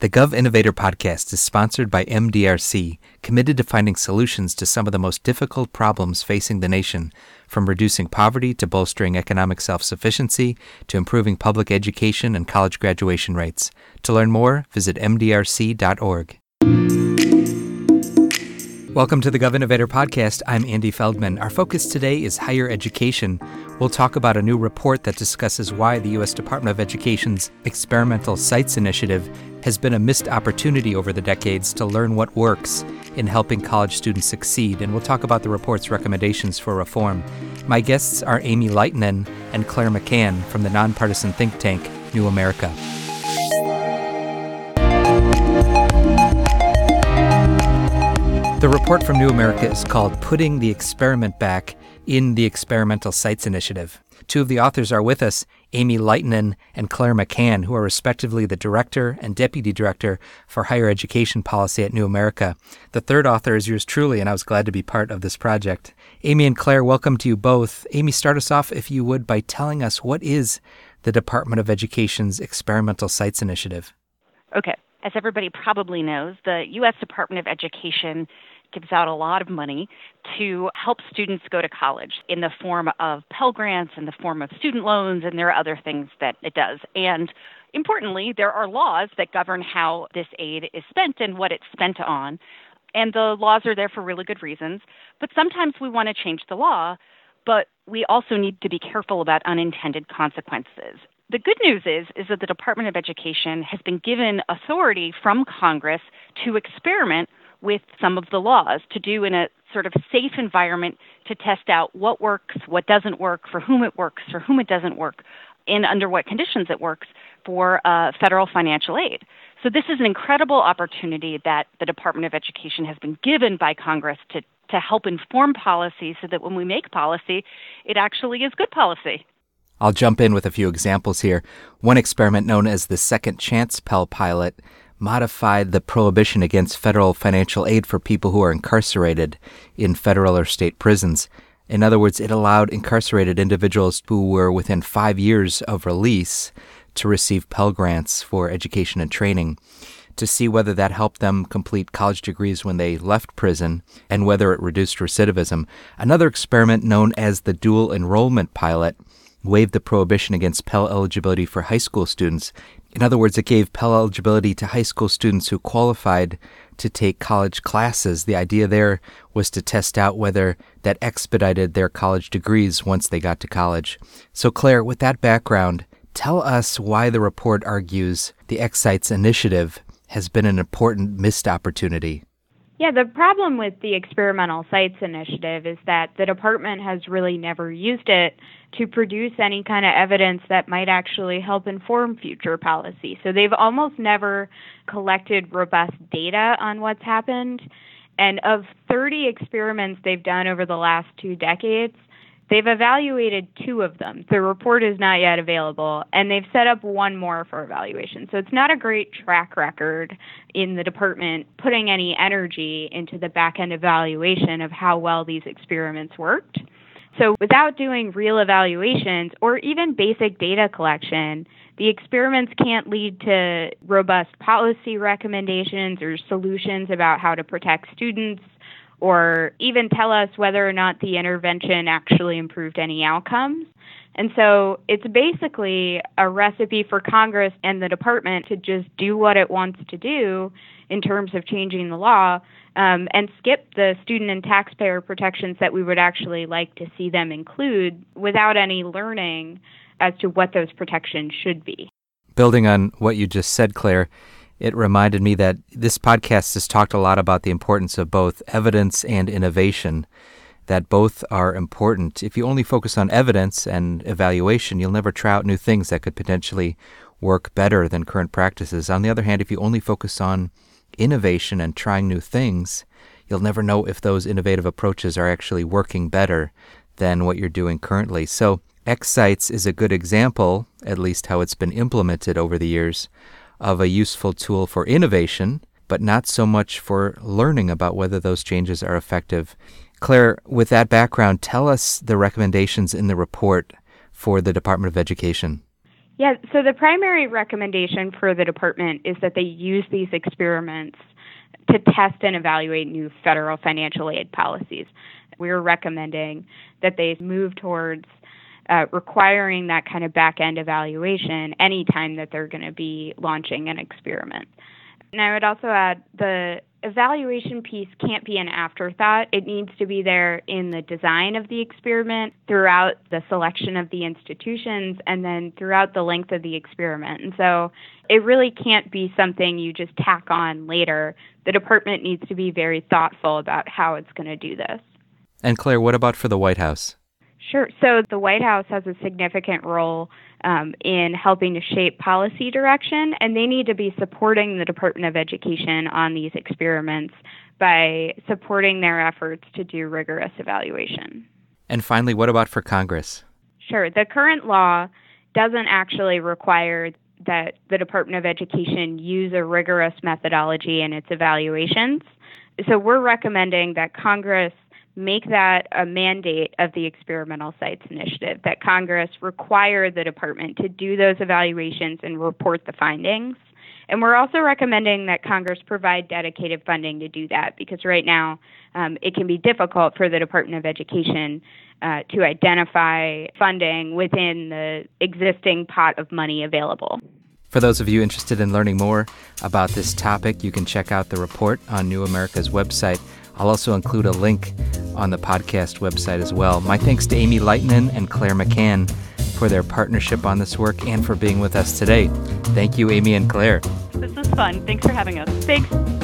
The Gov Innovator podcast is sponsored by MDRC, committed to finding solutions to some of the most difficult problems facing the nation, from reducing poverty to bolstering economic self sufficiency to improving public education and college graduation rates. To learn more, visit mdrc.org. Welcome to the Gov Innovator podcast. I'm Andy Feldman. Our focus today is higher education. We'll talk about a new report that discusses why the U.S. Department of Education's Experimental Sites Initiative has been a missed opportunity over the decades to learn what works in helping college students succeed. And we'll talk about the report's recommendations for reform. My guests are Amy Laitinen and Clare McCann from the nonpartisan think tank New America. The report from New America is called Putting the Experiment Back in the Experimental Sites Initiative. Two of the authors are with us, Amy Laitinen and Clare McCann, who are respectively the Director and Deputy Director for Higher Education Policy at New America. The third author is yours truly, and I was glad to be part of this project. Amy and Clare, welcome to you both. Amy, start us off, if you would, by telling us what is the Department of Education's Experimental Sites Initiative? Okay. As everybody probably knows, the U.S. Department of Education gives out a lot of money to help students go to college in the form of Pell Grants, in the form of student loans, and there are other things that it does. And importantly, there are laws that govern how this aid is spent and what it's spent on. And the laws are there for really good reasons. But sometimes we want to change the law, but we also need to be careful about unintended consequences. The good news is is that the Department of Education has been given authority from Congress to experiment with some of the laws to do in a sort of safe environment to test out what works, what doesn't work, for whom it works, for whom it doesn't work, and under what conditions it works for uh, federal financial aid. So this is an incredible opportunity that the Department of Education has been given by Congress to to help inform policy so that when we make policy, it actually is good policy. I'll jump in with a few examples here. One experiment known as the Second Chance Pell Pilot modified the prohibition against federal financial aid for people who are incarcerated in federal or state prisons. In other words, it allowed incarcerated individuals who were within five years of release to receive Pell Grants for education and training to see whether that helped them complete college degrees when they left prison and whether it reduced recidivism. Another experiment known as the dual enrollment pilot waived the prohibition against Pell eligibility for high school students. In other words, it gave Pell eligibility to high school students who qualified to take college classes. The idea there was to test out whether that expedited their college degrees once they got to college. So, Clare, with that background, tell us why the report argues the Ex Sites initiative has been an important missed opportunity. Yeah, the problem with the Experimental Sites Initiative is that the department has really never used it to produce any kind of evidence that might actually help inform future policy. So they've almost never collected robust data on what's happened. And of 30 experiments they've done over the last two decades, They've evaluated two of them. The report is not yet available, and they've set up one more for evaluation. So it's not a great track record in the department putting any energy into the back end evaluation of how well these experiments worked. So without doing real evaluations or even basic data collection, the experiments can't lead to robust policy recommendations or solutions about how to protect students or even tell us whether or not the intervention actually improved any outcomes. And so it's basically a recipe for Congress and the department to just do what it wants to do in terms of changing the law um, and skip the student and taxpayer protections that we would actually like to see them include without any learning as to what those protections should be. Building on what you just said, Clare, it reminded me that this podcast has talked a lot about the importance of both evidence and innovation, that both are important. If you only focus on evidence and evaluation, you'll never try out new things that could potentially work better than current practices. On the other hand, if you only focus on innovation and trying new things, you'll never know if those innovative approaches are actually working better than what you're doing currently. So, Ex Sites is a good example, at least how it's been implemented over the years, of a useful tool for innovation, but not so much for learning about whether those changes are effective. Clare, with that background, tell us the recommendations in the report for the Department of Education. Yeah, so the primary recommendation for the department is that they use these experiments to test and evaluate new federal financial aid policies. We're recommending that they move towards uh, requiring that kind of back end evaluation anytime that they're going to be launching an experiment. And I would also add the evaluation piece can't be an afterthought. It needs to be there in the design of the experiment, throughout the selection of the institutions, and then throughout the length of the experiment. And so it really can't be something you just tack on later. The department needs to be very thoughtful about how it's going to do this. And Clare, what about for the White House? Sure. So the White House has a significant role um, in helping to shape policy direction, and they need to be supporting the Department of Education on these experiments by supporting their efforts to do rigorous evaluation. And finally, what about for Congress? Sure. The current law doesn't actually require that the Department of Education use a rigorous methodology in its evaluations. So we're recommending that Congress make that a mandate of the Experimental Sites Initiative, that Congress require the department to do those evaluations and report the findings. And we're also recommending that Congress provide dedicated funding to do that because right now um, it can be difficult for the Department of Education uh, to identify funding within the existing pot of money available. For those of you interested in learning more about this topic, you can check out the report on New America's website. I'll also include a link on the podcast website as well. My thanks to Amy Laitinen and Clare McCann for their partnership on this work and for being with us today. Thank you, Amy and Clare. This was fun. Thanks for having us. Thanks.